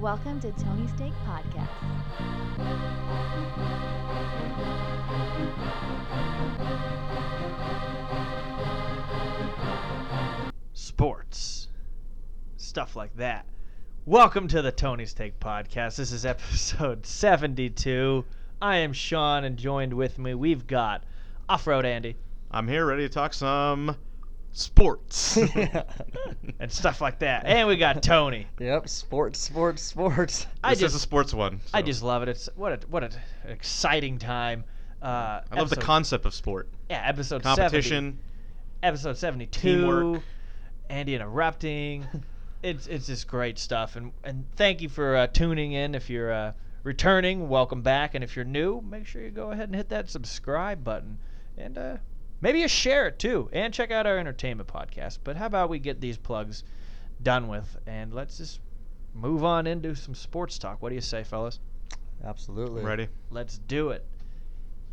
Welcome to Tony's Take Podcast. sports, stuff like that. Welcome to the Tony's Take podcast. This is episode 72. I am Sean, and joined with me, we've got Off Road Andy I'm here ready to talk some sports. and stuff like that. And we got Tony. Yep, sports, sports, sports. I this just, is a sports one. I just love it. It's what a what an exciting time. Uh, I love the concept of sport. Yeah, episode 70. Competition. episode 72 Teamwork. andy interrupting it's it's just great stuff and and thank you for uh, tuning in if you're uh, returning welcome back and if you're new make sure you go ahead and hit that subscribe button and uh, maybe you share it too and check out our entertainment podcast but how about we get these plugs done with and let's just move on into some sports talk what do you say fellas Absolutely. Ready? let's do it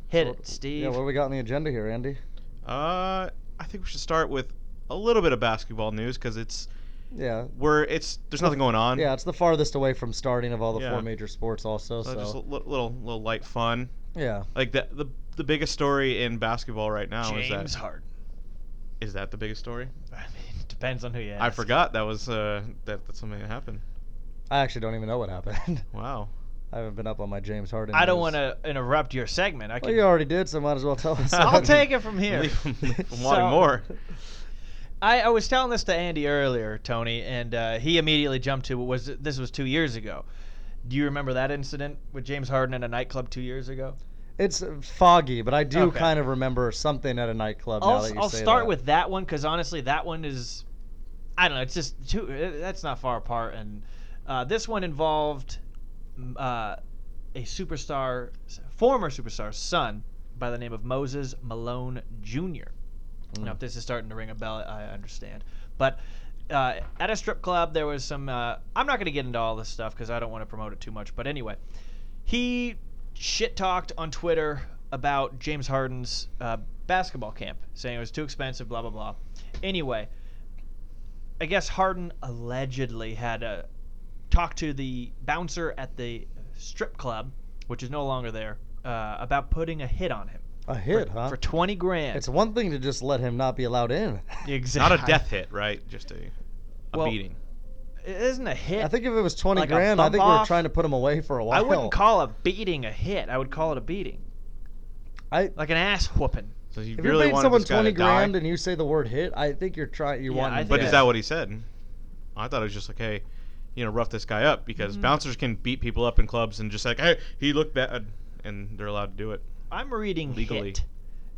hit So- it steve Yeah, what do we got on the agenda here, Andy? Uh, I think we should start with a little bit of basketball news because it's Yeah. where it's there's nothing going on. Yeah, it's the farthest away from starting of all the Yeah. four major sports also, So so, just a little little light fun. Yeah. Like the the the biggest story in basketball right now is that james that harden is that the biggest story? I mean, depends on who you ask. I forgot that was uh that that's something that happened. I actually don't even know what happened. Wow. I haven't been up on my James Harden. I don't want to interrupt your segment. I Well, can. you already did, so might as well tell us. I'll that. take it from here. Leave 'em- leave 'em wanting So- more. I, I was telling this to Andy earlier, Tony, and uh, he immediately jumped to was this was two years ago. Do you remember that incident with James Harden in a nightclub two years ago? It's foggy, but I do Okay. kind of remember something at a nightclub. I'll, that you I'll start that. with that one because honestly, that one is, I don't know, it's just too. uh, That's not far apart, and uh, this one involved mm, uh, a superstar, former superstar's son by the name of Moses Malone Jr. Now, if this is starting to ring a bell, I understand. But uh, at a strip club, there was some. Uh, I'm not going to get into all this stuff because I don't want to promote it too much. But anyway, he shit talked on Twitter about James Harden's uh, basketball camp, saying it was too expensive, blah, blah, blah. Anyway, I guess Harden allegedly had a talk to the bouncer at the strip club, which is no longer there, uh, about putting a hit on him. A hit, for, huh? For 20 grand. It's one thing to just let him not be allowed in. exactly. Not a death hit, right? Just a a Well, beating. It isn't a hit. I think if it was 20 Like grand, I bump think we were trying to put him away for a while. I wouldn't call a beating a hit. I would call it a beating, I like an ass whooping. So you If really you're paying someone 20 to die? grand and you say the word hit, I think you're trying. You're Yeah, wanting. But is that what he said? I thought it was just like, hey, you know, rough this guy up because Mhm. bouncers can beat people up in clubs and just like, hey, he looked bad, and they're allowed to do it. I'm reading Legally. hit,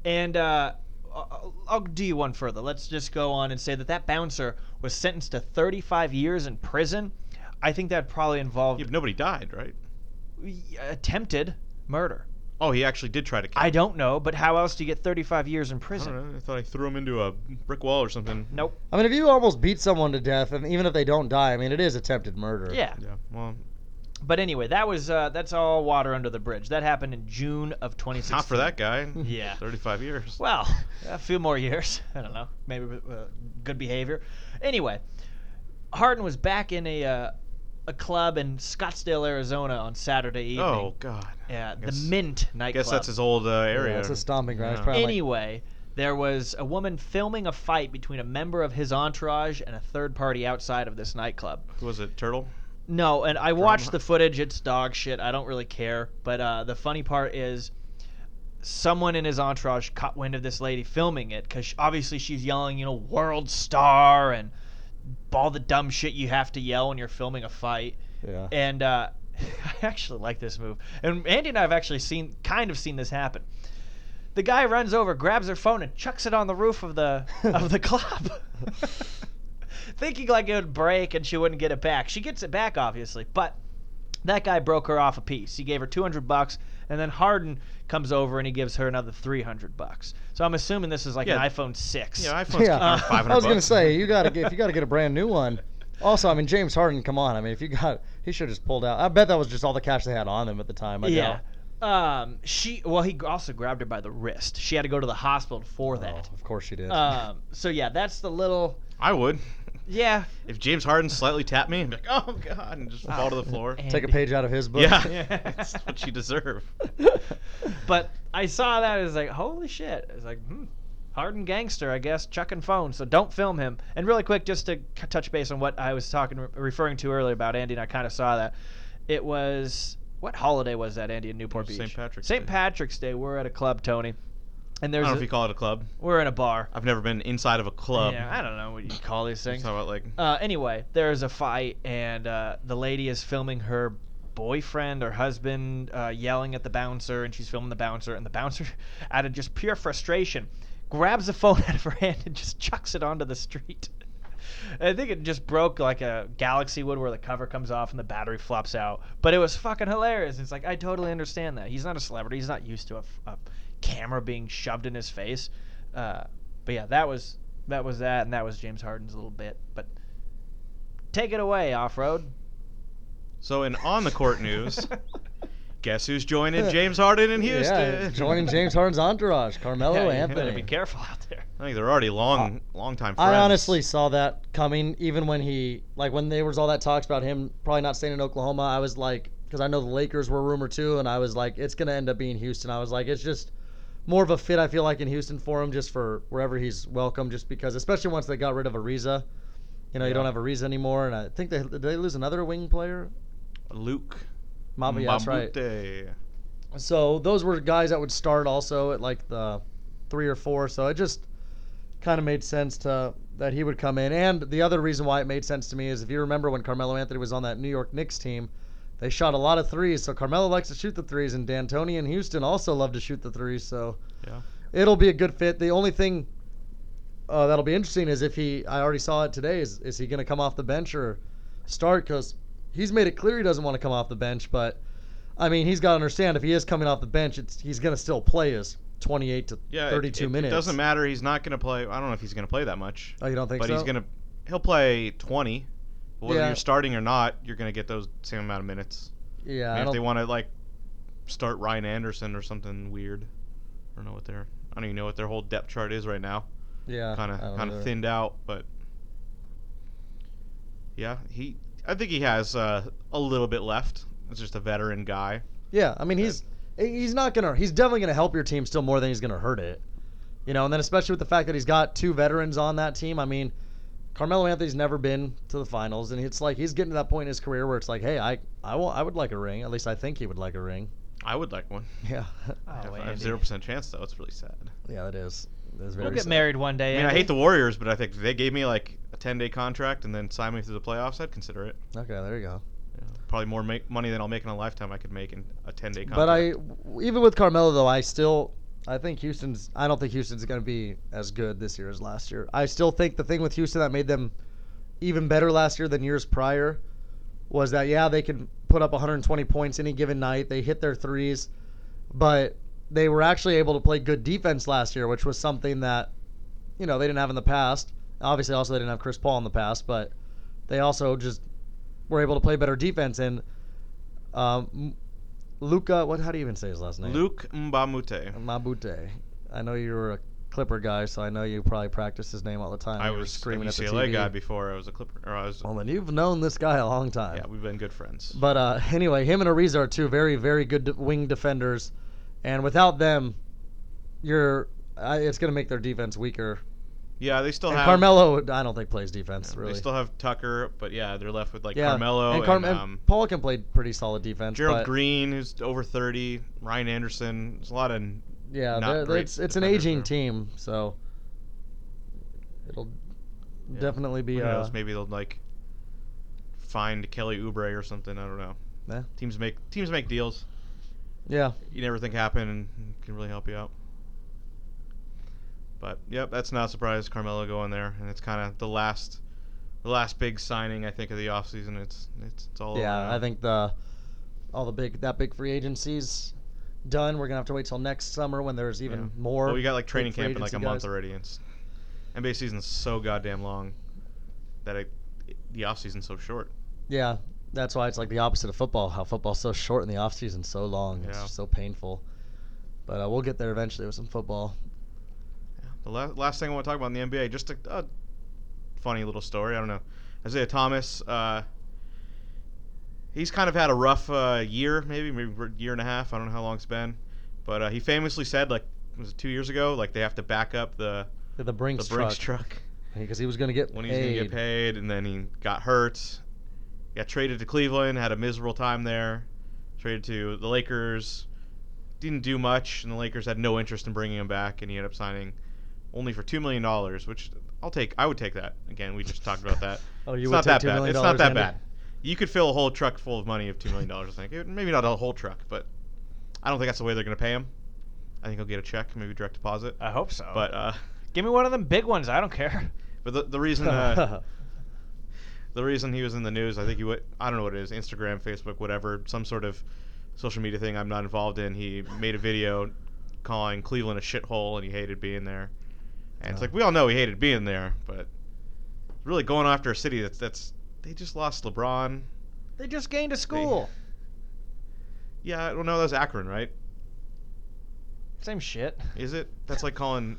and uh, I'll, I'll do you one further. Let's just go on and say that that bouncer was sentenced to 35 years in prison. I think that probably involved Yeah, but nobody died, right? attempted murder. Oh, he actually did try to kill. I don't know, but how else do you get 35 years in I prison? don't know. I thought I threw him into a brick wall or something. Nope. I mean, if you almost beat someone to death, and even if they don't die, I mean, it is attempted murder. Yeah. Yeah. Well, But anyway, that was uh, that's all water under the bridge. That happened in June of 2016. not for that guy. Yeah. 35 years. Well, a few more years. I don't know. Maybe uh, good behavior. Anyway, Harden was back in a uh, a club in Scottsdale, Arizona on Saturday evening. Oh God. yeah, guess- the Mint I nightclub. guess that's his old uh, area. Yeah, it's a stomping ground. Yeah. probably like- Anyway, there was a woman filming a fight between a member of his entourage and a third party outside of this nightclub. Who was it? Turtle. No, and I watched Drama. the footage. It's dog shit. I don't really care. But uh, the funny part is, someone in his entourage caught wind of this lady filming it because obviously she's yelling, you know, world star and all the dumb shit you have to yell when you're filming a fight. Yeah. And uh, I actually like this move. And Andy and I have actually seen, kind of seen this happen. The guy runs over, grabs her phone, and chucks it on the roof of the of the club, thinking like it would break and she wouldn't get it back. She gets it back, obviously, but that guy broke her off a piece. He gave her 200 bucks, and then Harden comes over and he gives her another 300 bucks. So I'm assuming this is like Yeah. an iPhone 6. Yeah, iPhone's Yeah. yeah. 500 I was gonna say you gotta get if you gotta get a brand new one. Also, I mean James Harden, come on. I mean if you got he should have just pulled out. I bet that was just all the cash they had on them at the time. I yeah. doubt. Um, she well, he also grabbed her by the wrist. She had to go to the hospital for Oh, that. of course she did. Um, so yeah, that's the little. I would. Yeah. If James Harden slightly tapped me, I'd be like, oh god, and just fall to the floor. And- Take a page out of his book. Yeah, Yeah. that's what you deserve. But I saw that. as like, holy shit. It's like, hmm. Harden gangster, I guess, chucking phones. So don't film him. And really quick, just to c- touch base on what I was talking, referring to earlier about Andy, and I kind of saw that. It was what holiday was that, Andy, in Newport Beach? St. Beach? Patrick's St. Day. Patrick's Day. We're at a club, Tony, and I there's don't know a- if you call it a club. we're in a bar. I've never been inside of a club. Yeah, I don't know what you call these things. It's about like Uh, anyway, there's a fight, and uh, the lady is filming her boyfriend or husband uh, yelling at the bouncer, and she's filming the bouncer, and the bouncer, out of just pure frustration, grabs the phone out of her hand and just chucks it onto the street. I think it just broke like a Galaxy would where the cover comes off and the battery flops out. But it was fucking hilarious. It's like, I totally understand that. He's not a celebrity. He's not used to a, f- a camera being shoved in his face. Uh, but yeah, that was that was that, and that was James Harden's little bit. But take it away, off road. so. In on the court news, guess who's joining James Harden in Houston? Yeah, joining James Harden's entourage, Carmelo yeah, Anthony. better be careful out there. I think they're already long, long time friends. I honestly saw that coming. Even when he, like, when there was all that talks about him probably not staying in Oklahoma, I was like, because I know the Lakers were rumored too, and I was like, it's gonna end up being Houston. I was like, it's just more of a fit. I feel like in Houston for him, just for wherever he's welcome, just because, especially once they got rid of Ariza. You know, you don't have Ariza anymore, and I think they did they lose another wing player. Luke. Mamba, yeah, that's right. So those were guys that would start also at like the three or four. So it just kind of made sense to that he would come in. And the other reason why it made sense to me is if you remember when Carmelo Anthony was on that New York Knicks team, they shot a lot of threes. So Carmelo likes to shoot the threes, and D'Antoni and Houston also love to shoot the threes. So Yeah. it'll be a good fit. The only thing uh, that'll be interesting is if he, I already saw it today, is, is he going to come off the bench or start? Because he's made it clear he doesn't want to come off the bench. But, I mean, he's got to understand if he is coming off the bench, it's, he's going to still play his 28 to Yeah. 32 it, minutes. It doesn't matter. He's not going to play. I don't know if he's going to play that much. Oh, you don't think but so? he's gonna. He'll play 20. Whether Yeah. you're starting or not, you're going to get those same amount of minutes. Yeah, I mean, if they want to like start Ryan Anderson or something weird, I don't know what their I don't even know what their whole depth chart is right now. yeah, Kind of kind of thinned out, but yeah, he I think he has uh, a little bit left. It's just a veteran guy. Yeah, I mean he's he's not gonna he's definitely gonna help your team still more than he's gonna hurt it. You know, and then especially with the fact that he's got two veterans on that team. I mean, Carmelo Anthony's never been to the finals, and it's like he's getting to that point in his career where it's like, hey, I I want I would like a ring. At least I think he would like a ring. I would like one. Yeah, Oh, I have zero percent chance though. It's really sad. yeah, it is. It is very We'll get sad. married one day. I mean, I hate the Warriors, but I think if they gave me like a 10 day contract and then signed me through the playoffs, I'd consider it. Okay, there you go. Yeah, probably more make money than I'll make in a lifetime. I could make in a 10 day contract. But I, even with Carmelo though, I still, I think Houston's. I don't think Houston's going to be as good this year as last year. I still think the thing with Houston that made them even better last year than years prior was that yeah they can put up 120 points any given night. They hit their threes, but they were actually able to play good defense last year, which was something that you know they didn't have in the past. Obviously, also they didn't have Chris Paul in the past, but they also just were able to play better defense and. Um, Luca, what? How do you even say his last name? Luke Mbamute. Mabute. I know you were a Clipper guy, so I know you probably practice his name all the time. I was a screaming at the UCLA TV. guy before I was a Clipper. Or I was. Well, then you've known this guy a long time. yeah, we've been good friends. But uh, anyway, him and Ariza are two very, very good de- wing defenders, and without them, you're I, it's going to make their defense weaker. Yeah, they still and have Carmelo, I don't think plays defense really. They still have Tucker, but yeah, they're left with like yeah, Carmelo and, and, Carm- and um, Paul can play pretty solid defense. Gerald Green, who's over 30. Ryan Anderson. There's a lot of Yeah, not they're- great it's it's an aging there. team, so it'll Yeah. definitely be Who uh, knows? Maybe they'll like find Kelly Oubre or something. I don't know. Yeah. Teams make teams make deals. yeah. You never think happen and can really help you out. But yep, that's not a surprise. Carmelo going there, and it's kind of the last, the last big signing I think of the offseason. It's it's it's all Yeah. I think the all the big that big free agency's done. We're gonna have to wait till next summer when there's even Yeah. more. Well, we got like training camp in like a agency month already. And it's, NBA season's so goddamn long that it, the off season's so short. Yeah, that's why it's like the opposite of football. How football's so short and the off season so long. It's Yeah. just so painful. But uh, we'll get there eventually with some football. The la- last thing I want to talk about in the NBA, just a, a funny little story. I don't know. Isaiah Thomas, uh, he's kind of had a rough uh, year, maybe maybe year and a half. I don't know how long it's been, but uh, he famously said like was it two years ago, like they have to back up the The Brinks the Brinks truck because he was going to get when he's gonna get paid, and then he got hurt. Got traded to Cleveland, had a miserable time there. Traded to the Lakers, didn't do much, and the Lakers had no interest in bringing him back, and he ended up signing only for two million dollars, which I'll take. I would take that. Again, we just talked about that. Oh, you it's would not take that $2 bad. million It's not that Andy? bad. You could fill a whole truck full of money of two million dollars. I think maybe not a whole truck, but I don't think that's the way they're going to pay him. I think he'll get a check, maybe direct deposit. I hope so. But uh, give me one of them big ones. I don't care. but the the reason uh, the reason he was in the news, I think he would. I don't know what it is, Instagram, Facebook, whatever, some sort of social media thing I'm not involved in. He made a video calling Cleveland a shithole, and he hated being there. And it's like we all know he hated being there, but really going after a city that's that's they just lost LeBron. They just gained a school. Yeah, I don't know. That was Akron, right? Same shit. Is it? That's like calling.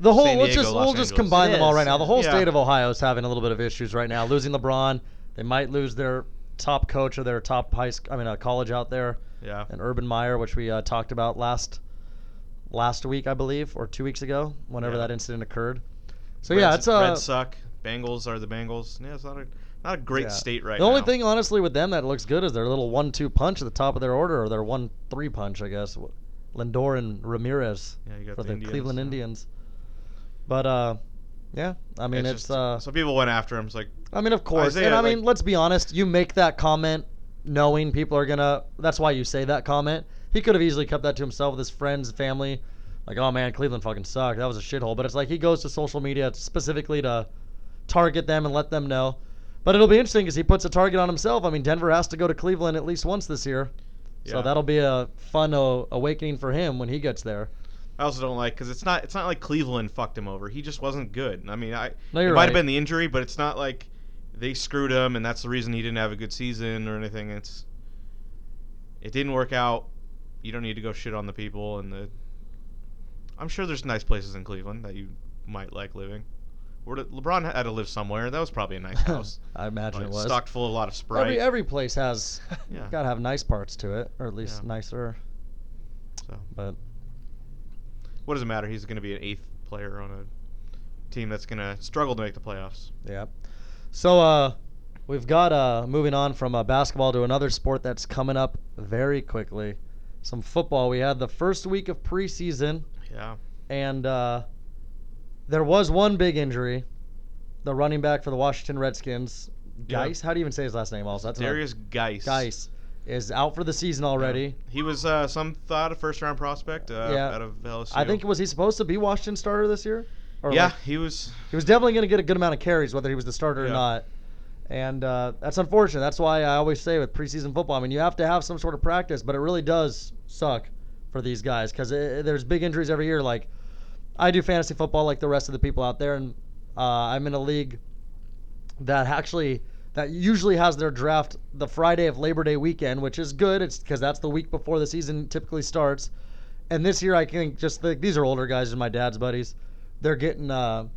The whole San let's Diego, just Los we'll just combine It them all is. right now. The whole Yeah. state of Ohio is having a little bit of issues right now. Losing LeBron, they might lose their top coach or their top high school, I mean, uh, college out there, Yeah. and Urban Meyer, which we uh, talked about last last week, I believe, or two weeks ago, whenever Yeah. that incident occurred. So yeah, Reds- it's uh, Reds suck. Bengals are the Bengals. Yeah, it's not a not a great yeah. state right now. The only now. thing, honestly, with them that looks good is their little one-two punch at the top of their order, or their one-three punch, I guess. Lindor and Ramirez Yeah, you got for the the, Indians, Cleveland yeah. Indians. But uh, yeah, I mean it's, just- uh, so people went after him. It's like I mean, of course. Isaiah, and I mean, let's be honest. You make that comment knowing people are gonna. That's why you say that comment. He could have easily kept that to himself with his friends, family. Like, oh man, Cleveland fucking sucked. That was a shithole. But it's like he goes to social media specifically to target them and let them know. But it'll be interesting because he puts a target on himself. I mean, Denver has to go to Cleveland at least once this year. So that'll be a fun uh, awakening for him when he gets there. I also don't like because it's not it's not like Cleveland fucked him over. He just wasn't good. I mean, I No, it you're might have been the injury, but it's not like they screwed him and that's the reason he didn't have a good season or anything. It's it didn't work out. You don't need to go shit on the people and the. I'm sure there's nice places in Cleveland that you might like living. Where did, LeBron had to live somewhere. That was probably a nice house. I imagine Like, it was. stocked full of a lot of Sprite. Every every place has Yeah. gotta have nice parts to it, or at least Yeah. nicer. So. But What does it matter? He's going to be an eighth player on a team that's going to struggle to make the playoffs. yeah. So uh, we've got uh moving on from uh, basketball to another sport that's coming up very quickly. Some football. We had the first week of preseason, Yeah. and uh, there was one big injury. The running back for the Washington Redskins, Yeah. Guice. How do you even say his last name? Also, that's Derrius Guice. Guice is out for the season already. Yeah. He was uh, some thought a first round prospect uh, Yeah. out of LSU. I think was he supposed to be Washington starter this year? Or Yeah, like- he was. he was definitely going to get a good amount of carries, whether he was the starter or not. And uh, that's unfortunate. That's why I always say with preseason football, I mean, you have to have some sort of practice, but it really does suck for these guys because there's big injuries every year. Like, I do fantasy football like the rest of the people out there, and uh, I'm in a league that actually that usually has their draft the Friday of Labor Day weekend, which is good. It's because that's the week before the season typically starts. And this year, I think just the, these are older guys and my dad's buddies. They're getting. Uh,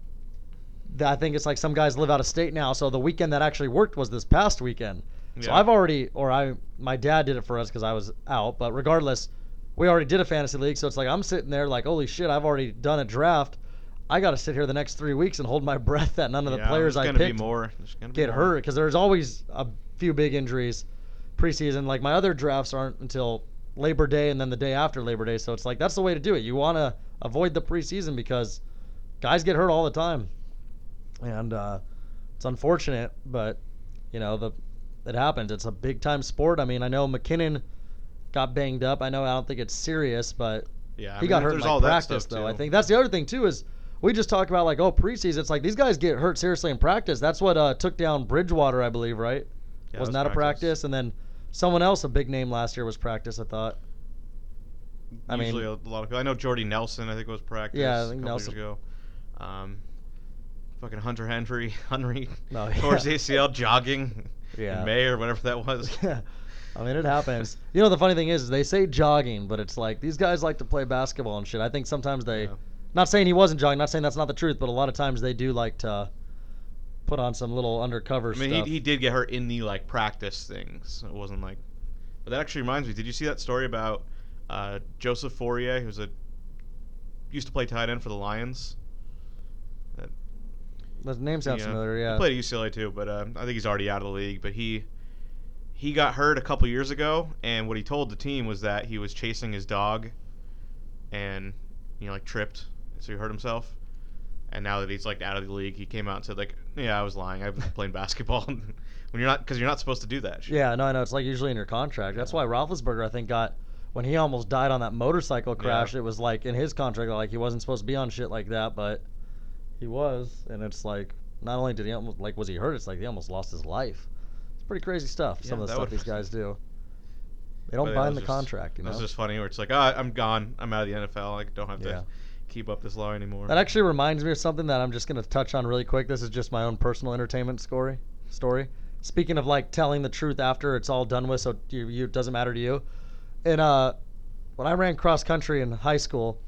I think it's like some guys live out of state now, so the weekend that actually worked was this past weekend. So I've already, or I, my dad did it for us because I was out. But regardless, we already did a fantasy league, so it's like I'm sitting there like, holy shit, I've already done a draft. I got to sit here the next three weeks and hold my breath that none of the yeah, players I picked be more. Be get more. hurt because there's always a few big injuries preseason. Like my other drafts aren't until Labor Day and then the day after Labor Day. So it's like that's the way to do it. You want to avoid the preseason because guys get hurt all the time, and uh, it's unfortunate, but you know the it happens. It's a big time sport. I mean, I know McKinnon got banged up. I know I don't think it's serious, but Yeah, I he mean, got hurt in like practice though. I think that's the other thing too is we just talk about like oh preseason. It's like these guys get hurt seriously in practice. That's what uh, took down Bridgewater, I believe, right? Yeah, Wasn't was that a practice? And then someone else, a big name last year, was practice. I thought. I mean- Usually a lot of people. I know Jordy Nelson. I think it was practice. Yeah, I a think couple Nelson- years ago. Um, fucking Hunter Henry, Henry Oh, yeah. ACL jogging Yeah. in May or whatever that was. Yeah. I mean, it happens. You know, the funny thing is, is they say jogging, but it's like these guys like to play basketball and shit. I think sometimes they, Yeah. not saying he wasn't jogging, not saying that's not the truth, but a lot of times they do like to put on some little undercover I mean, stuff. he, he did get hurt in the like practice things. It wasn't like, but that actually reminds me. Did you see that story about uh, Joseph Fauria, who's a used to play tight end for the Lions? The name sounds he, uh, familiar. Yeah. He played at UCLA too, but uh, I think he's already out of the league. But he he got hurt a couple years ago, and what he told the team was that he was chasing his dog, and you know like tripped, so he hurt himself. And now that he's like out of the league, he came out and said like, "Yeah, I was lying. I've been playing basketball." when you're not, because you're not supposed to do that. Shit. Yeah, no, I know. It's like usually in your contract. That's why Roethlisberger, I think, got when he almost died on that motorcycle crash. Yeah. It was like in his contract, like he wasn't supposed to be on shit like that, but he was, and it's like not only did he almost like was he hurt, it's like he almost lost his life. It's pretty crazy stuff. Yeah, some of the stuff these guys do. They don't bind the just- contract, you know. That's just funny. Where it's like, oh, I'm gone. I'm out of the NFL. I don't have Yeah. to keep up this law anymore. That actually reminds me of something that I'm just gonna touch on really quick. This is just my own personal entertainment story. Story. Speaking of like telling the truth after it's all done with, so you, you it doesn't matter to you. And uh, when I ran cross country in high school,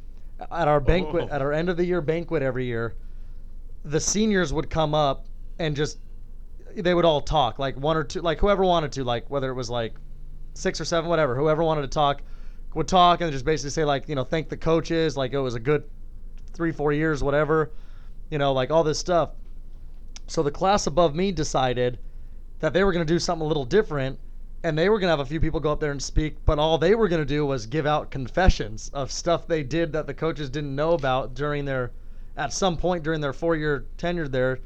at our banquet, Oh. at our end of the year banquet every year, the seniors would come up and just they would all talk like one or two, like whoever wanted to, like whether it was like six or seven, whatever, whoever wanted to talk would talk and just basically say like you know thank the coaches, like it was a good three four years, whatever, you know, like all this stuff. So the class above me decided that they were going to do something a little different and they were going to have a few people go up there and speak, but all they were going to do was give out confessions of stuff they did that the coaches didn't know about during their at some point during their 4-year tenure there.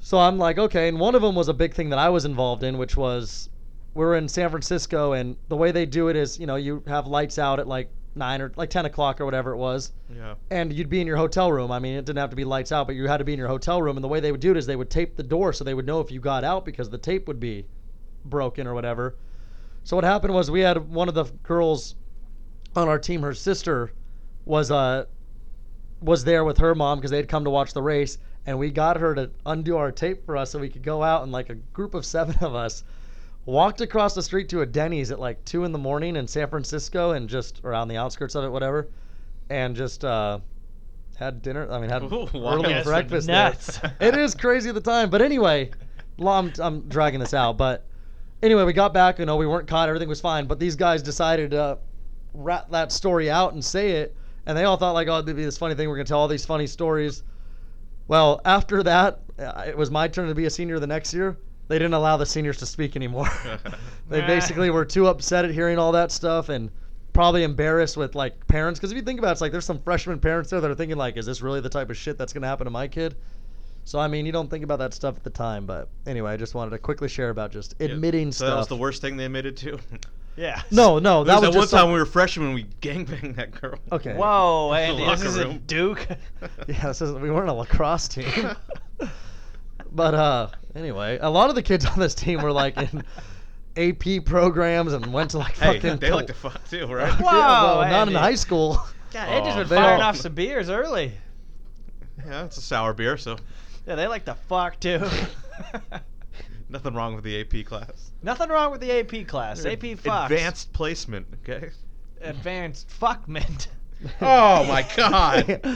So I'm like, okay, and one of them was a big thing that I was involved in, which was we were in San Francisco, and the way they do it is, you know, you have lights out at like nine or like ten o'clock or whatever it was, yeah. and you'd be in your hotel room. I mean, it didn't have to be lights out, but you had to be in your hotel room. And the way they would do it is they would tape the door so they would know if you got out because the tape would be broken or whatever. So what happened was we had one of the girls on our team, her sister was uh was there with her mom because they'd come to watch the race, and we got her to undo our tape for us so we could go out and like a group of seven of us walked across the street to a Denny's at like two in the morning in San Francisco and just around the outskirts of it, whatever, and just uh, had dinner. I mean, had Ooh, wow. early Yes, breakfast. nuts. There. it is crazy at the time, but anyway, well, I'm, I'm dragging this out, but anyway, we got back. You know, we weren't caught. Everything was fine. But these guys decided to rat that story out and say it, and they all thought like, oh, it'd be this funny thing. We're gonna tell all these funny stories. Well, after that, uh, it was my turn to be a senior the next year. They didn't allow the seniors to speak anymore. they basically were too upset at hearing all that stuff and probably embarrassed with like parents. Because if you think about it, it's like there's some freshman parents there that are thinking like, is this really the type of shit that's gonna happen to my kid? So I mean, you don't think about that stuff at the time, but anyway, I just wanted to quickly share about just Yeah. admitting So stuff. that was the worst thing they admitted to. Yeah. No, no, That that was was that one just time some- we were freshmen. We gangbanged that girl. Okay. Whoa, The Andy, this locker isn't room. Duke. Yeah, this isn't, we weren't a lacrosse team. but uh, anyway, a lot of the kids on this team were like in AP programs and went to like Hey, fucking. they like to fuck too, right? yeah, well, Whoa, not in Andy. high school. God, Andy's Oh. been They firing all- off some beers early. yeah, it's a sour beer, so Yeah, they like to fuck too. Nothing wrong with the AP class. Nothing wrong with the AP class. AP fucks. Advanced placement, okay? Advanced fuckment. Oh my god.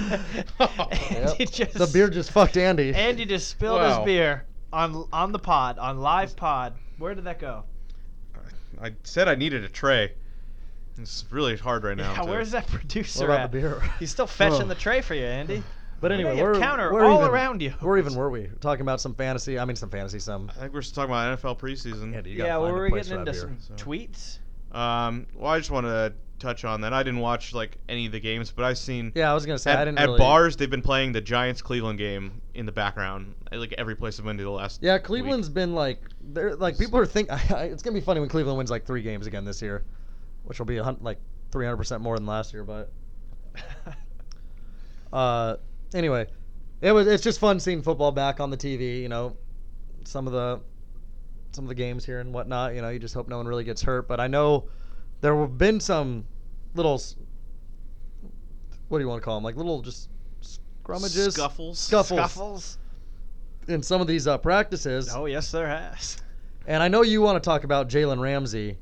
Andy Yep. just, The beer just fucked Andy. Andy just spilled Wow. his beer on on the pod, on live pod. Where did that go? I said I needed a tray. It's really hard right now. Yeah, where's that producer what about at? the beer? He's still fetching Oh. the tray for you, Andy. But anyway, you we're counter we're all even, around you. Where even were we? Talking about some fantasy. I mean, some fantasy. Some. I think we're just talking about NFL preseason. Andy, you Yeah, well, we're getting into that some so. tweets. Um, well, I just want to touch on that. I didn't watch like any of the games, but I've seen Yeah, I was gonna say at, I didn't at really. bars they've been playing the Giants Cleveland game in the background. Like every place I've been to the last. Yeah, week. Cleveland's been like, they're like people are think. it's gonna be funny when Cleveland wins like three games again this year, which will be a hun- like 300 percent more than last year. But uh, anyway, it was it's just fun seeing football back on the TV. You know, some of the some of the games here and whatnot. You know, you just hope no one really gets hurt. But I know there have been some little. What do you want to call them? Like little just scrummages, Scuffles. Scuffles. Scuffles. in some of these uh, practices. Oh yes, there has. And I know you want to talk about Jalen Ramsey,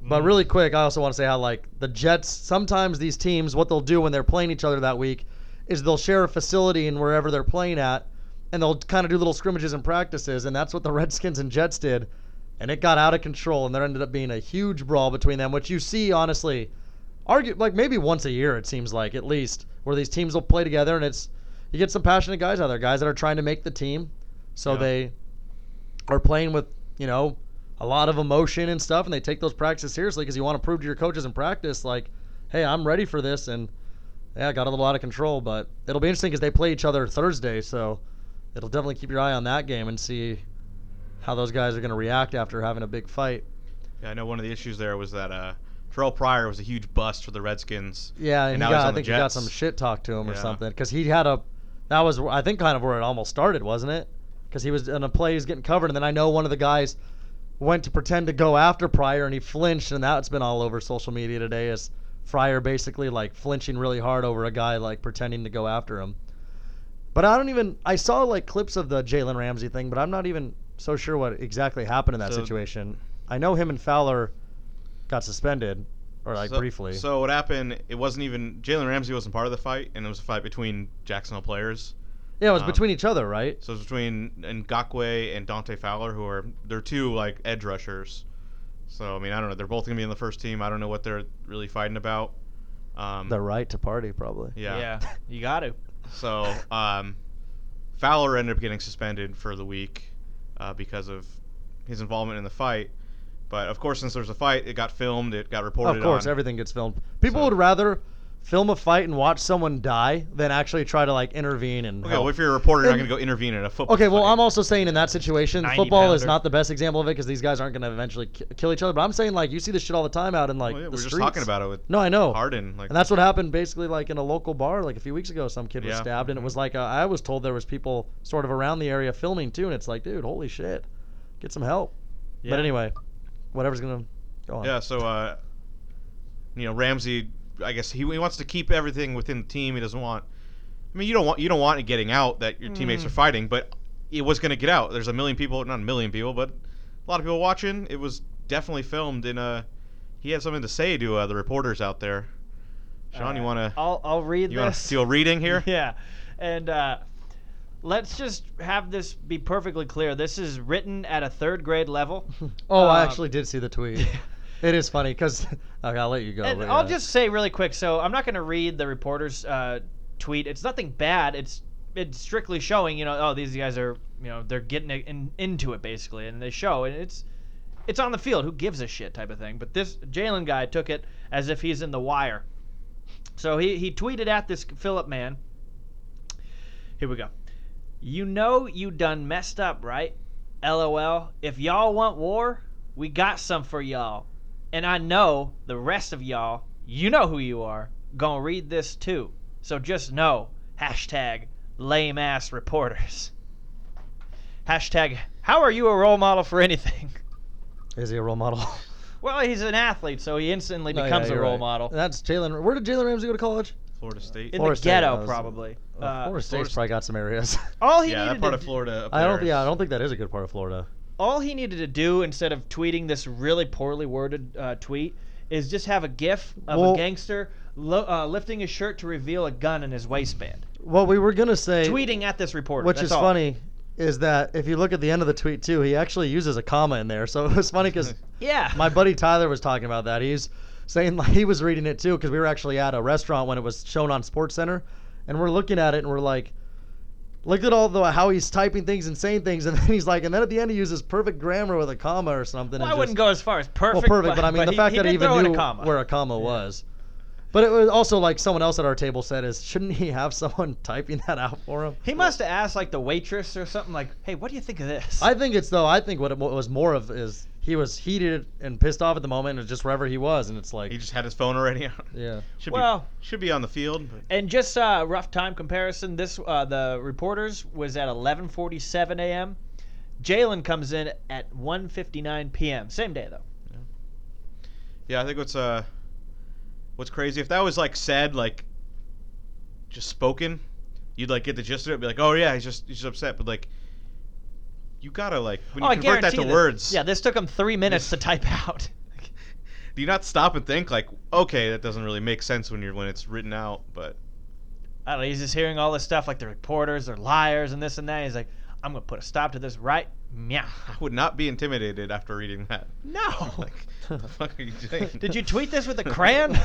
but Mm. really quick, I also want to say how like the Jets. Sometimes these teams, what they'll do when they're playing each other that week, is they'll share a facility and wherever they're playing at, and they'll kind of do little scrimmages and practices, and that's what the Redskins and Jets did, and it got out of control, and there ended up being a huge brawl between them, which you see honestly, argue like maybe once a year it seems like at least, where these teams will play together, and it's you get some passionate guys out there, guys that are trying to make the team, so Yeah. they are playing with you know a lot of emotion and stuff, and they take those practices seriously because you want to prove to your coaches in practice like, hey, I'm ready for this, and yeah, got a little out of control, but it'll be interesting because they play each other Thursday, so it'll definitely keep your eye on that game and see how those guys are going to react after having a big fight. Yeah, I know one of the issues there was that uh, Terrell Pryor was a huge bust for the Redskins. Yeah, and, And now he's got, I think he got some shit talked to him or something because he had a that was I think kind of where it almost started, wasn't it? Because he was in a play, he's getting covered, and then I know one of the guys went to pretend to go after Pryor and he flinched, and that's been all over social media today. Is Pryor basically like flinching really hard over a guy like pretending to go after him? But I don't even I saw like clips of the Jalen Ramsey thing, but I'm not even so sure what exactly happened in that So- situation. I know him and Fowler got suspended, or like so, briefly. So what happened? It wasn't even Jalen Ramsey wasn't part of the fight, and it was a fight between Jacksonville players. yeah, it was um, between each other, right? So it's between Ngakoue and Dante Fowler, who are they're two like edge rushers. So I mean, I don't know. They're both gonna be in the first team. I don't know what they're really fighting about. Um, The right to party, probably. yeah. Yeah. you got to. So um, Fowler ended up getting suspended for the week uh, because of his involvement in the fight. But of course, since there's a fight, it got filmed. It got reported. Of course, on. everything gets filmed. People So- would rather film a fight and watch someone die than actually try to like intervene and. Okay, help. well, if you're a reporter, you're not going to go intervene in a football. Okay, well, fight. I'm also saying in that situation, 90 football is pounder. not the best example of it because these guys aren't going to eventually ki- kill each other. But I'm saying like you see this shit all the time out in like Well, yeah, the we're just talking about it with No, I know. Harden. Like, And that's what happened basically like in a local bar like a few weeks ago. Some kid was Yeah. stabbed, and it was like uh, I was told there was people sort of around the area filming too, and it's like, dude, holy shit, get some help. Yeah. But anyway, whatever's gonna go on. Yeah, so uh, you know Ramsey, I guess he, he wants to keep everything within the team. He doesn't want. I mean, you don't want you don't want it getting out that your teammates Mm. are fighting, but it was going to get out. There's a million people, not a million people, but a lot of people watching. It was definitely filmed, and uh, he had something to say to uh, the reporters out there. Sean, you Uh, want to I'll I'll read you want to do a reading here? Yeah, and uh, let's just have this be perfectly clear. This is written at a third grade level. Oh, I Um, actually did see the tweet. it is funny because okay, I'll let you go. and but I'll yeah. just say really quick. So I'm not going to read the reporter's uh, tweet. It's nothing bad. It's it's strictly showing. You know, oh, these guys are you know they're getting it in, into it basically, and they show, and it's it's on the field. Who gives a shit type of thing. But this Jalen guy took it as if he's in the wire. So he he tweeted at this Philip man. Here we go. You know you done messed up, right? LOL. If y'all want war, we got some for y'all. And I know the rest of y'all, you know who you are, gonna read this too. So just know, hashtag lame ass reporters. Hashtag, how are you a role model for anything? is he a role model? Well, he's an athlete, so he instantly No, yeah, becomes a role right. model. That's Jalen. Where did Jalen Ramsey go to college? Florida State. In Florida the State, ghetto, I probably. Uh, Florida State's Florida probably got some areas. all he yeah, needed that part to of Florida. Up I don't. there Yeah, I don't think that is a good part of Florida. All he needed to do instead of tweeting this really poorly worded uh, tweet is just have a gif of Well- a gangster lo- uh, lifting his shirt to reveal a gun in his waistband. What we were gonna say, Tweeting at this reporter. which is all. funny, is that if you look at the end of the tweet too, he actually uses a comma in there. So it was funny because Yeah. my buddy Tyler was talking about that. He's saying like he was reading it too because we were actually at a restaurant when it was shown on Sports Center, and we're looking at it and we're like, look at all the how he's typing things and saying things, and then he's like, and then at the end he uses perfect grammar with a comma or something. Well, and I wouldn't go as far as perfect. well, perfect, but, I mean the he- fact he that he even knew a comma. where a comma was. But it was also like someone else at our table said is shouldn't he have someone typing that out for him? He must have asked like the waitress or something like, "Hey, what do you think of this?" I think it's though. I think what it was more of is he was heated and pissed off at the moment, and just wherever he was, and it's like, He just had his phone already out. yeah, Should Well- be should be on the field. But And just uh, rough time comparison. This uh, the reporters was at 11:47 a.m. Jalen comes in at 1:59 p.m. Same day though. Yeah, I think what's uh what's crazy if that was like said like just spoken, you'd like get the gist of it, be like, oh yeah, he's just he's just upset, but like you gotta like when you oh, convert that to that- words. Yeah, this took him three minutes to type out. Do you not stop and think like, okay, that doesn't really make sense when you're when it's written out, but I don't know. He's just hearing all this stuff like the reporters are liars and this and that. He's like, I'm gonna put a stop to this right meow. I would not be intimidated after reading that. No. Like, the fuck are you saying? Did you tweet this with a crayon?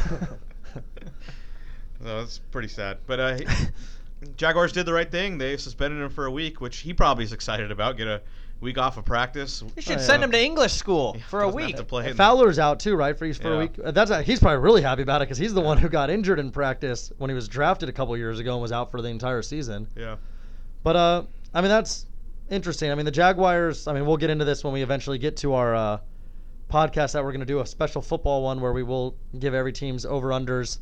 No, that's pretty sad. But uh, Jaguars did the right thing. They suspended him for a week, which he probably is excited about. Get a week off of practice. You should Oh, yeah. send him to English school Yeah, for a week. to play Fowler's out too, right? For, for a week. That's he's probably really happy about it because he's the one who got injured in practice when he was drafted a couple years ago and was out for the entire season. Yeah. But uh, I mean that's interesting. I mean the Jaguars. I mean we'll get into this when we eventually get to our uh, podcast that we're going to do a special football one where we will give every team's over unders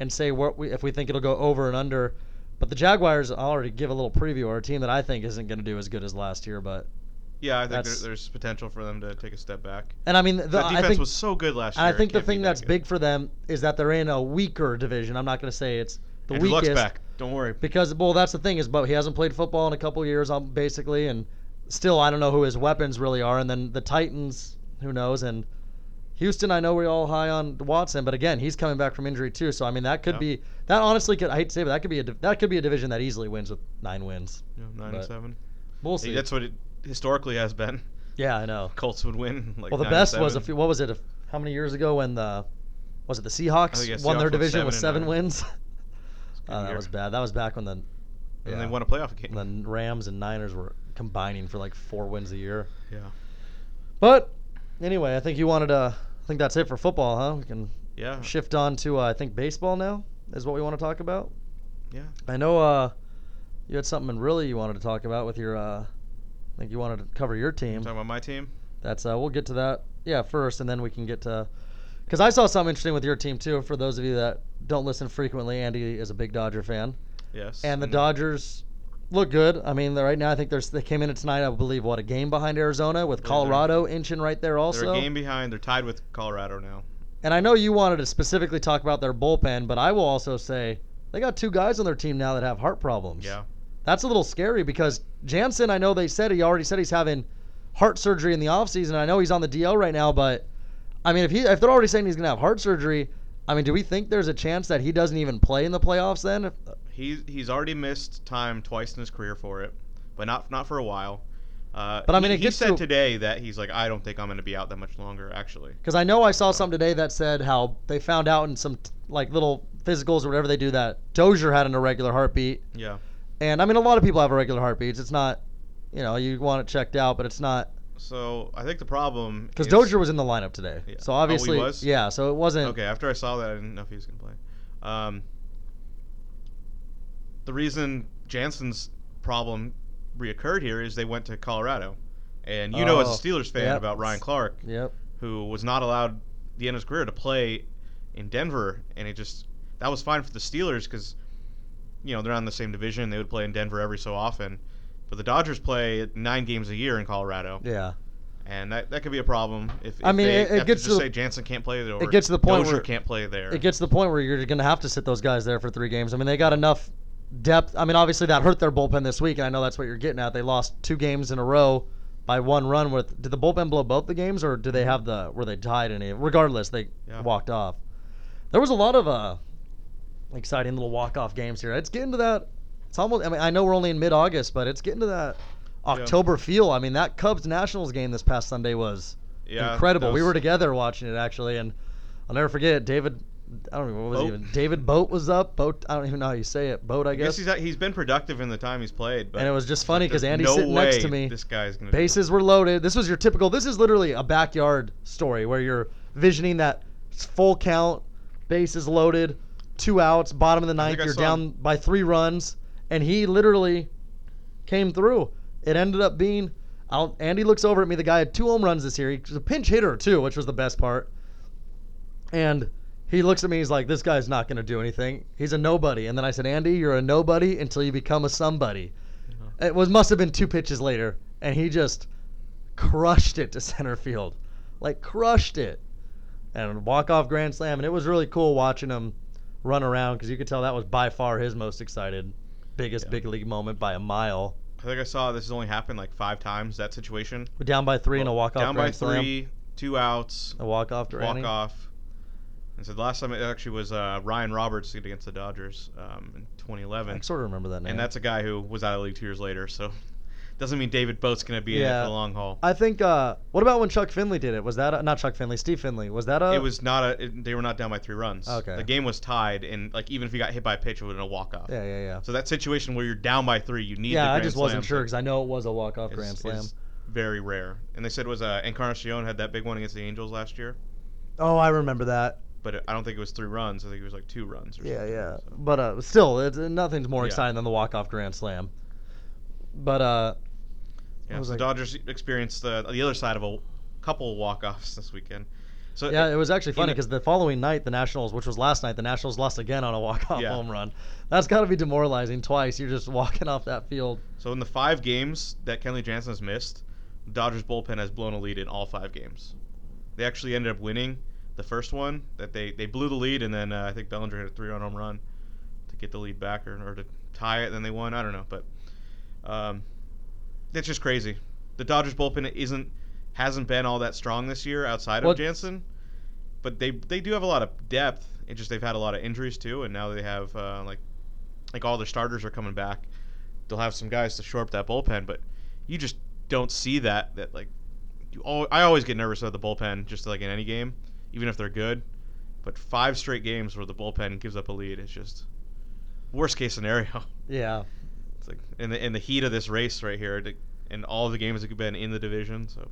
and say what we if we think it'll go over and under. But the Jaguars, I'll already give a little preview, are a team that I think isn't going to do as good as last year. But Yeah, I think there, there's potential for them to take a step back. and I mean the, that I defense think was so good last and year. I think the thing that's big for them is that they're in a weaker division. I'm not going to say it's the Andrew Luck's weakest back. Don't worry. because well that's the thing is but he hasn't played football in a couple years um, basically and still I don't know who his weapons really are and then the Titans who knows and Houston I know we're all high on Watson but again he's coming back from injury too so I mean that could Yeah. be that honestly could I hate to say but that could be a div- that could be a division that easily wins with 9 wins know, nine But and seven. we'll see That's what it historically has been. yeah I know Colts would win. Like well the nine best was a few what was it a, how many years ago when the was it the Seahawks think, yeah, won Seahawks their division with seven nine. wins uh, that year. was bad that was back when the And they won a playoff game. the Rams and Niners were combining for like four wins a year. yeah. But anyway, I think you wanted to. I think that's it for football, huh? We can Yeah. shift on to uh, I think baseball now is what we want to talk about. Yeah. I know uh, you had something really you wanted to talk about with your. Uh, I think you wanted to cover your team. Talking about my team. That's uh, we'll get to that. Yeah, first, and then we can get to. Because I saw something interesting with your team too. For those of you that don't listen frequently, Andy is a big Dodger fan, Yes. and the Dodgers look good. I mean, right now I think there's they came in tonight. I believe what a game behind Arizona with Colorado inching right there also. They're a game behind. They're tied with Colorado now. And I know you wanted to specifically talk about their bullpen, but I will also say they got two guys on their team now that have heart problems. Yeah. That's a little scary because Jansen, I know they said he already said he's having heart surgery in the offseason. I know he's on the DL right now, but I mean, if he if they're already saying he's going to have heart surgery, I mean, do we think there's a chance that he doesn't even play in the playoffs then? He's he's already missed time twice in his career for it, but not not for a while. Uh, But I mean, he, it he said to- today that he's like, I don't think I'm going to be out that much longer. Actually, Because I know I saw something today that said how they found out in some like little physicals or whatever they do that Dozier had an irregular heartbeat. yeah. And I mean, a lot of people have irregular heartbeats. It's not, you know, you want it checked out, but it's not So I think the problem because Dozier was in the lineup today. Yeah. So Oh, he obviously, was? yeah. So it wasn't. Okay, after I saw that, I didn't know if he was going to play. Um, the reason Jansen's problem reoccurred here is they went to Colorado. And you know, as Oh, a Steelers fan, yep. about Ryan Clark, Yep. who was not allowed the end of his career to play in Denver. And it just, that was fine for the Steelers because, you know, they're not in the same division. They would play in Denver every so often. But the Dodgers play nine games a year in Colorado. Yeah. And that, that could be a problem if, if I mean, they it- it have gets to to just the- say Jansen can't play there. it gets to the point Dozier where- can't play there. It gets to the point where you're going to have to sit those guys there for three games. I mean, they got enough depth. I mean, obviously that hurt their bullpen this week, and I know that's what you're getting at. They lost two games in a row by one run. With did the bullpen blow both the games, or did they have the were they tied any? Regardless, they Yeah. walked off. There was a lot of uh, exciting little walk off games here. It's getting to that. It's almost. I mean, I know we're only in mid August, but it's getting to that October feel. I mean, that Cubs Nationals game this past Sunday was Yeah, incredible. that We were together watching it actually, and I'll never forget David. I don't even know what was he Bote. even. David Bote was up. Bote. I don't even know how you say it. Bote. I I guess guess. he's uh, he's been productive in the time he's played, but and it was just funny because there's Andy's no sitting next way to me. This guy's gonna Bases were loaded. This was your typical. This is literally a backyard story where you're visioning that full count, bases loaded, two outs, bottom of the ninth. think I You're saw down him- by three runs, and he literally came through. It ended up being. I'll, Andy looks over at me. The guy had two home runs this year. He was a pinch hitter too, which was the best part. And he looks at me. He's like, "This guy's not going to do anything. He's a nobody." And then I said, "Andy, you're a nobody until you become a somebody." Uh-huh. It was must have been two pitches later, and he just crushed it to center field, like crushed it, and walk off grand slam. And it was really cool watching him run around because you could tell that was by far his most excited, biggest Yeah. big league moment by a mile. I think I saw this has only happened like five times that situation. We're down by three and a walk off Down by grand slam. three, two outs, A walk off walk off. And so the last time it actually was uh, Ryan Roberts against the Dodgers um, in 2011. I sort of remember that name. and that's a guy who was out of the league two years later. So doesn't mean David Bote's going to be in it for the long haul. I think. Uh, what about when Chuck Finley did it? Was that a, not Chuck Finley? Steve Finley. Was that a? it was not a. It, they were not down by three runs. Okay. The game was tied, and like even if you got hit by a pitch, it would have been a walk off. Yeah, yeah, yeah. So that situation where you're down by three, you need. the yeah, I just wasn't sure because I know it was a walk-off grand slam. very rare. And they said it was uh, Encarnacion had that big one against the Angels last year, Oh, I remember that. But it, I don't think it was three runs. I think it was like two runs. Or Yeah, something, yeah. so. But uh, still, it's, nothing's more Yeah. exciting than the walk-off grand slam. But uh, Yeah, so like- the Dodgers experienced the the other side of a couple walk offs this weekend. So yeah, it was actually funny because the following night, the Nationals, which was last night, the Nationals lost again on a walk-off Yeah. home run. That's got to be demoralizing twice. You're just walking off that field. So in the five games that Kenley Jansen has missed, Dodgers bullpen has blown a lead in all five games. They actually ended up winning the first one that they, they blew the lead and then uh, I think Bellinger hit a three run home run to get the lead back or, or to tie it. And then they won. I don't know, but um, it's just crazy. The Dodgers bullpen isn't hasn't been all that strong this year outside of Jansen, but they they do have a lot of depth. It just they've had a lot of injuries too, and now they have uh, like like all their starters are coming back. They'll have some guys to shore up that bullpen, but you just don't see that. That like, you al- I always get nervous about the bullpen, just like in any game, even if they're good. But five straight games where the bullpen gives up a lead is just worst case scenario. Yeah. It's like in the in the heat of this race right here, to, and all the games that have been in the division. So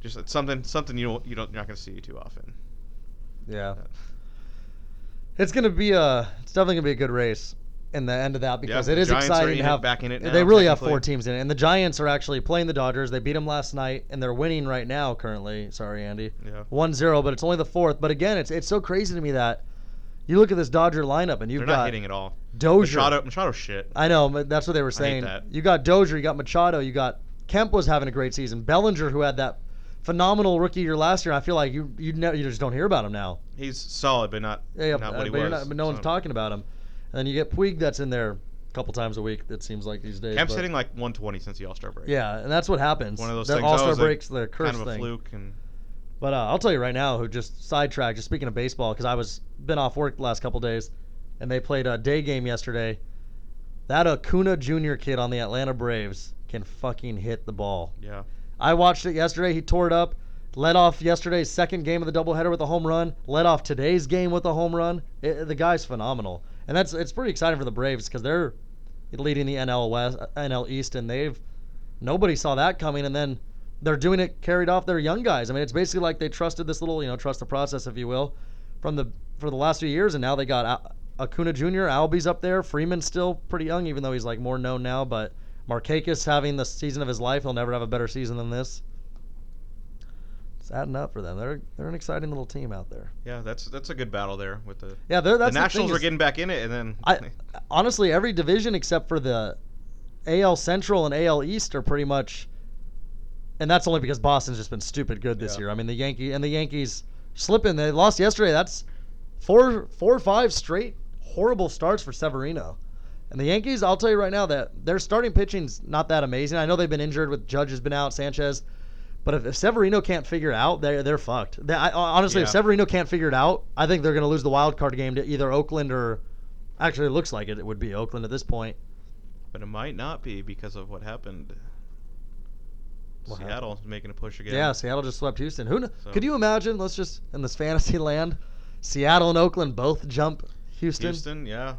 just it's something something you don't you don't you're not going to see too often. Yeah. Uh, It's gonna be a. It's definitely gonna be a good race in the end of that because Yeah, it is Giants exciting to have. back in it they really have four teams in it, and the Giants are actually playing the Dodgers. They beat them last night, and they're winning right now. Currently, sorry, Andy. Yeah. 1-0, but it's only the fourth. But again, it's it's so crazy to me that you look at this Dodger lineup and you've They're got not hitting at all. Dozier. Machado, Machado shit. I know, but that's what they were saying. You got Dozier, you got Machado, you got Kemp was having a great season. Bellinger, who had that phenomenal rookie year last year, I feel like you you you just don't hear about him now. He's solid, but not Yeah, not uh, what he was. not- but no one's talking about him. And then you get Puig that's in there a couple times a week. It seems like these days. Kemp's but- hitting like 120 since the All Star break. Yeah, and that's what happens. One of those the things. All oh, Star breaks, the curse kind of a thing. fluke, and But uh, I'll tell you right now, who just sidetracked. Just speaking of baseball, because I was been off work the last couple days, and they played a day game yesterday. That Acuna Jr. kid on the Atlanta Braves can fucking hit the ball. yeah, I watched it yesterday. He tore it up. Led off yesterday's second game of the doubleheader with a home run. Led off today's game with a home run. It, the guy's phenomenal, and that's it's pretty exciting for the Braves because they're leading the NL West, NL East, and they've nobody saw that coming, and then they're doing it carried off their young guys. I mean, it's basically like they trusted this little, you know, trust the process, if you will, from the for the last few years, and now they got Acuna Jr. Albies up there. Freeman's still pretty young, even though he's like more known now, but. Markakis having the season of his life. He'll never have a better season than this. It's adding up for them. They're they're an exciting little team out there. yeah. That's that's a good battle there with the. Yeah, that's the Nationals thing are getting back in it, and then I honestly every division except for the AL Central and AL East are pretty much, and that's only because Boston's just been stupid good this Yeah. year. I mean the Yankee and the Yankees slipping. They lost yesterday. That's four four or five straight horrible starts for Severino. And the Yankees, I'll tell you right now that their starting pitching's not that amazing. I know they've been injured with Judge has been out, Sanchez, but if, if Severino can't figure it out, they're they're fucked. They, I, honestly, if Severino can't figure it out, I think they're going to lose the wild card game to either Oakland or actually it looks like it, it would be Oakland at this point. but it might not be because of what happened. What Seattle's making a push again. Yeah, Seattle just swept Houston. Who kn- So- could you imagine? Let's just in this fantasy land, Seattle and Oakland both jump Houston. Houston, yeah,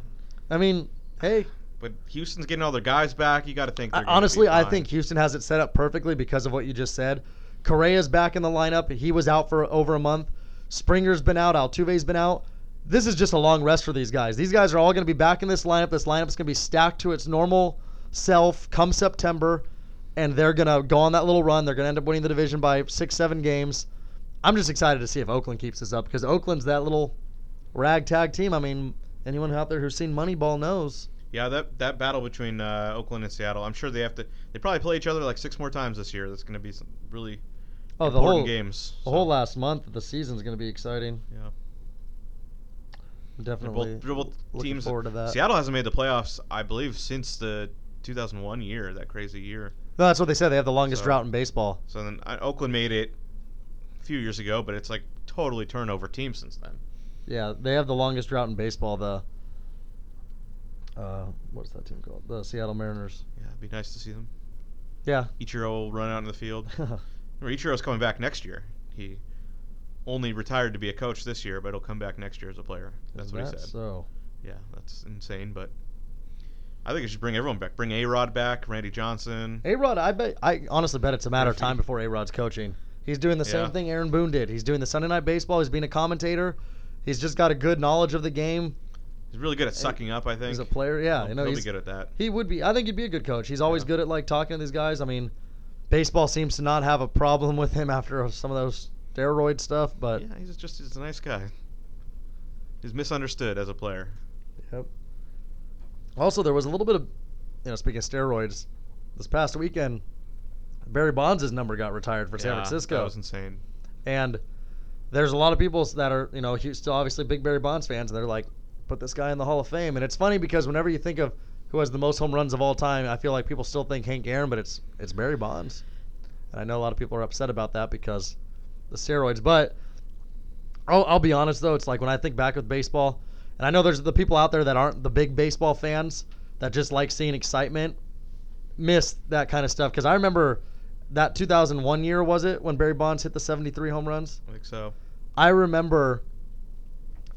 I mean, hey, but Houston's getting all their guys back. You got to think. They're honestly, I think Houston has it set up perfectly because of what you just said. Correa's back in the lineup. He was out for over a month. Springer's been out. Altuve's been out. This is just a long rest for these guys. These guys are all going to be back in this lineup. This lineup's going to be stacked to its normal self come September, and they're going to go on that little run. They're going to end up winning the division by six, seven games. I'm just excited to see if Oakland keeps this up because Oakland's that little ragtag team. I mean, anyone out there who's seen Moneyball knows. Yeah, that that battle between uh, Oakland and Seattle. I'm sure they have to. They probably play each other like six more times this year. That's going to be some really Oh, the important whole games. The whole last month of the season is going to be exciting. Yeah. They're Definitely both, they're both teams. forward to that. Seattle hasn't made the playoffs, I believe, since the 2001 year. That crazy year. No, that's what they said. They have the longest So- drought in baseball. So then uh, Oakland made it a few years ago, but it's like totally turnover team since then. Yeah, they have the longest drought in baseball. The uh, what's that team called? The Seattle Mariners. Yeah, it'd be nice to see them. Yeah. Ichiro will run out in the field. Remember, Ichiro's coming back next year. He only retired to be a coach this year, but he'll come back next year as a player. That's Is what he said. So Yeah, that's insane, but I think it should bring everyone back. Bring A Rod back, Randy Johnson. A Rod, I bet I honestly bet it's a matter of time before A Rod's coaching. He's doing the same Yeah. thing Aaron Boone did. He's doing the Sunday night baseball. He's being a commentator. He's just got a good knowledge of the game. He's really good at sucking up, I think. He's a player. Yeah, He'll, you know, he'll be he's, good at that. he would be. I think he'd be a good coach. He's always Yeah. good at like talking to these guys. I mean, baseball seems to not have a problem with him after some of those steroid stuff, but yeah, he's just he's a nice guy. He's misunderstood as a player. Yep. Also, there was a little bit of, you know, speaking of steroids, this past weekend, Barry Bonds' number got retired for San Francisco, That was insane. and there's a lot of people that are, you know, still obviously big Barry Bonds fans, and they're like, put this guy in the Hall of Fame. And it's funny because whenever you think of who has the most home runs of all time, I feel like people still think Hank Aaron, but it's it's Barry Bonds, and I know a lot of people are upset about that because the steroids. But I'll, I'll be honest though, it's like when I think back with baseball, and I know there's the people out there that aren't the big baseball fans that just like seeing excitement, miss that kind of stuff. Because I remember that 2001 year was it when Barry Bonds hit the 73 home runs? I think so. I remember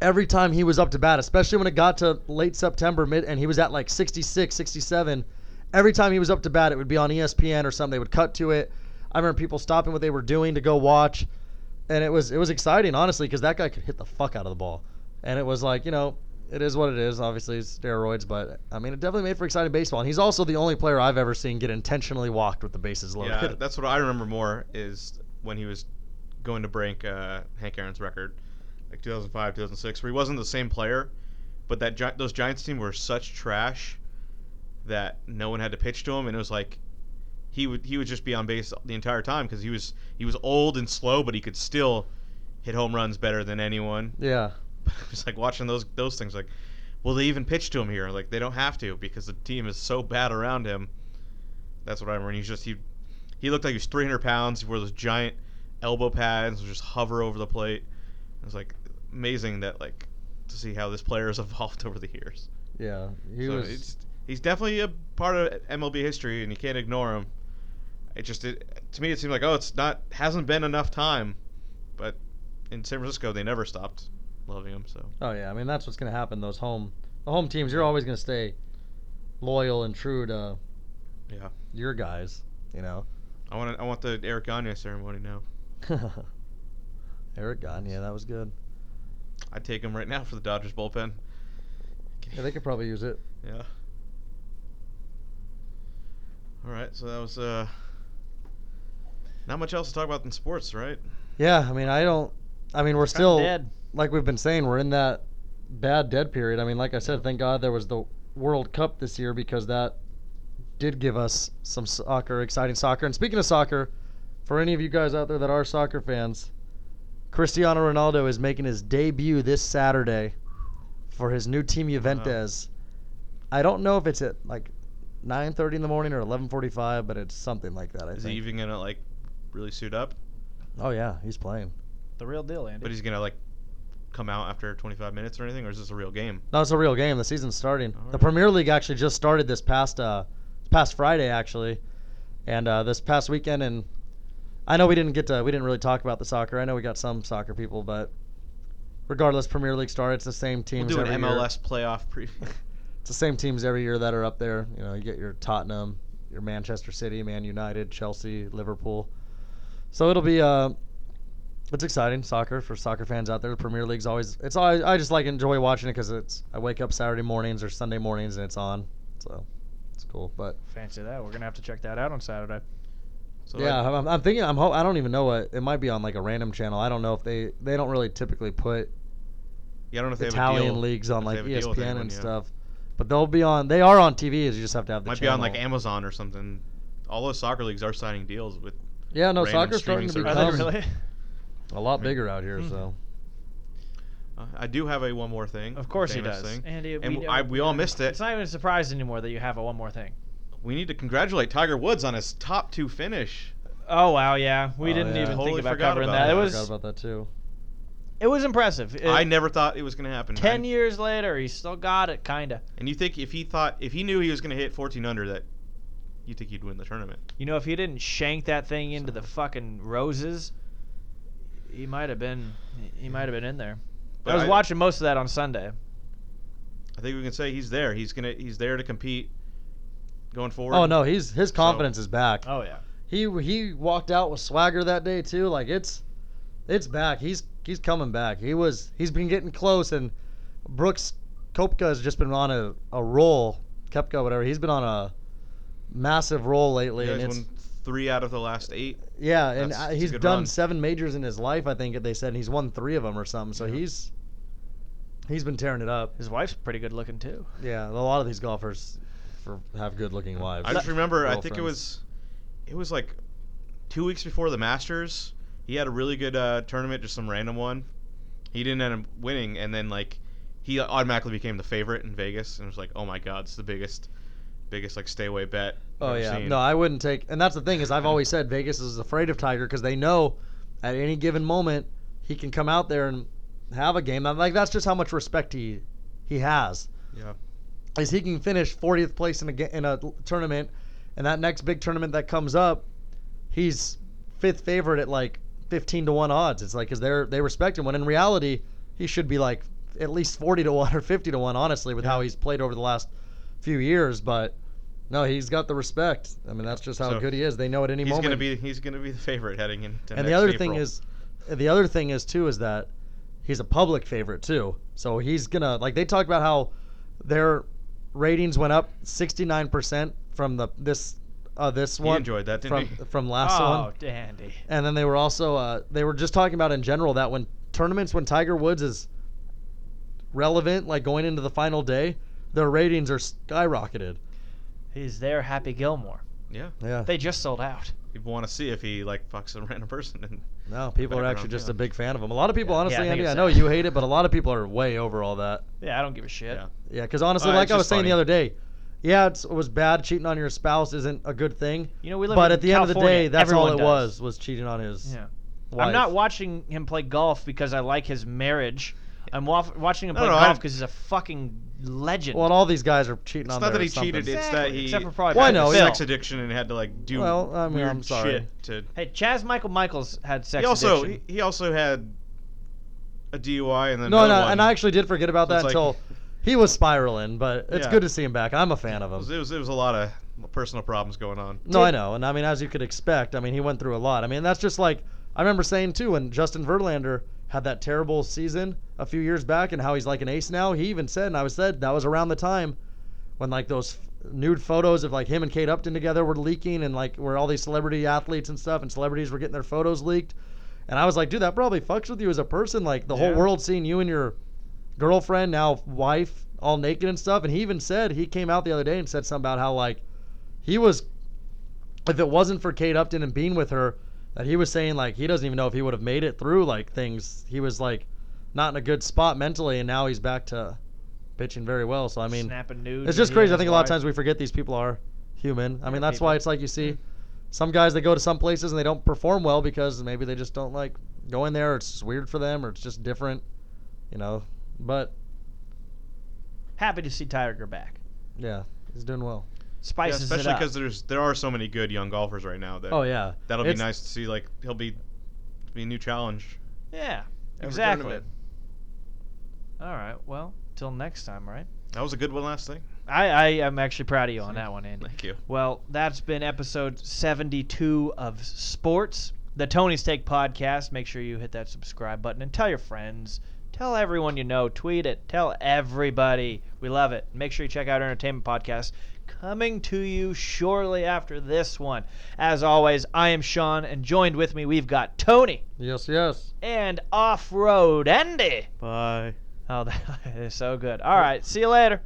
every time he was up to bat, especially when it got to late September, mid, and he was at like 66, 67. Every time he was up to bat, it would be on ESPN or something. They would cut to it. I remember people stopping what they were doing to go watch, and it was it was exciting, honestly, because that guy could hit the fuck out of the ball, and it was like you know. It is what it is. Obviously, it's steroids, but I mean, it definitely made for exciting baseball. And he's also the only player I've ever seen get intentionally walked with the bases loaded. Yeah, that's what I remember more is when he was going to break uh, Hank Aaron's record, like 2005, 2006, where he wasn't the same player, but that Gi- those Giants team were such trash that no one had to pitch to him, and it was like he would he would just be on base the entire time because he was he was old and slow, but he could still hit home runs better than anyone. yeah, But was like watching those those things like, will they even pitch to him here? Like they don't have to because the team is so bad around him. That's what I remember. And he's just he he looked like he was 300 pounds. He wore those giant elbow pads, would just hover over the plate. It was like amazing that like to see how this player has evolved over the years. yeah. He so was. it's, he's definitely a part of MLB history, and you can't ignore him. It just it, to me it seemed like oh it's not hasn't been enough time, but in San Francisco they never stopped loving him. So Oh yeah, I mean that's what's gonna happen. Those home, the home teams, you're always gonna stay loyal and true to yeah. your guys. You know. I want I want the Eric Gagne ceremony now. Eric Gagne, yeah, that was good. I'd take him right now for the Dodgers bullpen. Yeah, they could probably use it. Yeah. All right, so that was uh not much else to talk about in sports, right? Yeah, I mean I don't. I mean we're Kinda still dead. like we've been saying we're in that bad dead period. I mean like I said, thank God there was the World Cup this year because that did give us some soccer, exciting soccer. And speaking of soccer, for any of you guys out there that are soccer fans, Cristiano Ronaldo is making his debut this Saturday for his new team Juventus. I don't know if it's at like 9:30 in the morning or 11:45, but it's something like that. I Is he even gonna like really suit up? Oh yeah, he's playing. The real deal, Andy. But he's gonna like come out after 25 minutes or anything, or is this a real game? No, it's a real game. The season's starting. The Premier League actually just started this past uh, past Friday actually, and uh, this past weekend. And I know we didn't get to we didn't really talk about the soccer. I know we got some soccer people, but regardless, Premier League started. It's the same We'll teams do an every year. MLS playoff preview. It's the same teams every year that are up there. You know, you get your Tottenham, your Manchester City, Man United, Chelsea, Liverpool. So it'll be uh, it's exciting soccer for soccer fans out there. The Premier League's always it's always, I just like enjoy watching it because it's I wake up Saturday mornings or Sunday mornings and it's on, so it's cool. But Fancy that. We're gonna have to check that out on Saturday. So yeah, I- I'm, I'm thinking I'm ho- I don't even know what it might be on like a random channel. I don't know if they they don't really typically put yeah, I don't know if they have Italian deal- leagues on like have a deal with ESPN anyone, and yeah. stuff. But they'll be on. They are on TV. Is you just have to have the Might be on like. Amazon or something. All those soccer leagues are signing deals with. Yeah, no, random soccer's starting to Are become really? a lot bigger out here. Mhm. So Uh, I do have a one more thing. Of course he does. Thing. Andy, and we, I, we all missed it. It's not even a surprise anymore that you have a one more thing. We need to congratulate Tiger Woods on his top two finish. Oh wow, yeah, we Oh, didn't yeah. even Totally think about forgot covering about that. that. It I was forgot about that too. it was impressive. It- I never thought it was going to happen. Ten I- years later, he still got it, kinda. And you think if he thought if he knew he was going to hit 14 under that, you think he'd win the tournament? You know, if he didn't shank that thing into the fucking roses, he might have been. He might have been in there. But I was I- watching most of that on Sunday. I think we can say he's there. He's gonna he's there to compete going forward. Oh no, he's his confidence is back. Oh yeah. He he walked out with swagger that day too. Like it's it's back. He's he's coming back. He was he's been getting close and Brooks Kopka has just been on a, a roll. Kepka, whatever. He's been on a massive roll lately, Yeah, and he's it's won three out of the last eight. yeah, and That's- uh, that's he's done run. seven majors in his life. I think they said and he's won three of them or something. So Yeah. he's he's been tearing it up. His wife's pretty good looking too. Yeah, a lot of these golfers have good looking wives. I just remember. I think it was it was like two weeks before the Masters. He had a really good uh, tournament, just some random one. He didn't end up winning, and then like he automatically became the favorite in Vegas, and it was like, oh my god, it's the biggest, biggest like stay away bet. I've Oh yeah, seen. no, I wouldn't take. And that's the thing is, I've always said Vegas is afraid of Tiger because they know at any given moment he can come out there and have a game. I'm like that's just how much respect he he has. Yeah. Is he can finish 40th place in a in a tournament, and that next big tournament that comes up, he's fifth favorite at like 15 to one odds. It's like because they're they respect him when in reality he should be like at least 40 to one or 50 to one. Honestly, with how he's played over the last few years, but. No, he's got the respect. I mean, that's just how So good he is. They know at any He's moment. gonna be he's gonna be the favorite heading into. and next the other April. thing is, the other thing is too is that he's a public favorite too. So he's gonna like they talk about how their ratings went up 69% from the this uh this he one enjoyed that, didn't from he? from last oh, one. dandy. And then they were also uh, they were just talking about in general that when tournaments when Tiger Woods is relevant, like going into the final day, their ratings are skyrocketed. He's there, Happy Gilmore. Yeah. Yeah. They just sold out. People want to see if he like fucks a random person. And no, people are actually just a big fan of him. A lot of people, Yeah, honestly, yeah, I think Andy, I it's know sad. you hate it, but a lot of people are way over all that. Yeah, I don't give a shit. yeah. Yeah, because honestly, Uh, like it's I was just saying the funny. other day, yeah, it's, it was bad. Cheating on your spouse isn't a good thing. You know, we live But in at the end of the California, day, that's all it does. was was cheating on his. Yeah. Wife. I'm not watching him play golf because I like his marriage. I'm wa- watching him play no, golf I'm- because he's a fucking legend. Well, and all these guys are cheating It's on not that he cheated. something. It's that Exactly, he except for probably Well, I had know, a yeah. sex addiction and had to like do Well, I mean, weird I'm sorry. shit to. hey, Chaz Michael Michaels had sex He also addiction. he, he also had a DUI and then No, another no, one. and I actually did forget about So that it's like- until he was spiraling. But it's Yeah. good to see him back. I'm a fan of it was, him. it was it was a lot of personal problems going on. No, I know, and I mean, as you could expect, I mean, he went through a lot. I mean, that's just like I remember saying too when Justin Verlander had that terrible season a few years back, and how he's like an ace now. He even said, and I was said that was around the time when like those f- nude photos of like him and Kate Upton together were leaking, and like where all these celebrity athletes and stuff, and celebrities were getting their photos leaked. And I was like, dude, that probably fucks with you as a person. Like the whole world seeing you and your girlfriend, now wife, all naked and stuff. And he even said he came out the other day and said something about how like he was if it wasn't for Kate Upton and being with her, that he was saying like he doesn't even know if he would have made it through like things. He was like not in a good spot mentally, and now he's back to pitching very well. So I mean, it's just crazy. I think a lot of times we forget these people are human. I mean, that's people. why it's like you see some guys they go to some places and they don't perform well because maybe they just don't like going there. Or it's weird for them, or it's just different, you know. But Happy to see Tiger back. yeah, he's doing well. Yeah, especially because there's there are so many good young golfers right now that Oh yeah, that'll be nice to see. Like he'll be be a new challenge. yeah, exactly. All right. Well, till next time, right? That was a good one last thing. I, I am actually proud of you on that one, Andy. Thank you. Well, that's been episode 72 of Sports, the Tony's Take podcast. Make sure you hit that subscribe button and tell your friends. Tell everyone you know. Tweet it. Tell everybody. We love it. Make sure you check out our entertainment podcast coming to you shortly after this one. As always, I am Sean, and joined with me, we've got Tony yes, yes. and Off Road Andy. Bye. Oh, that is so good. All right. See you later.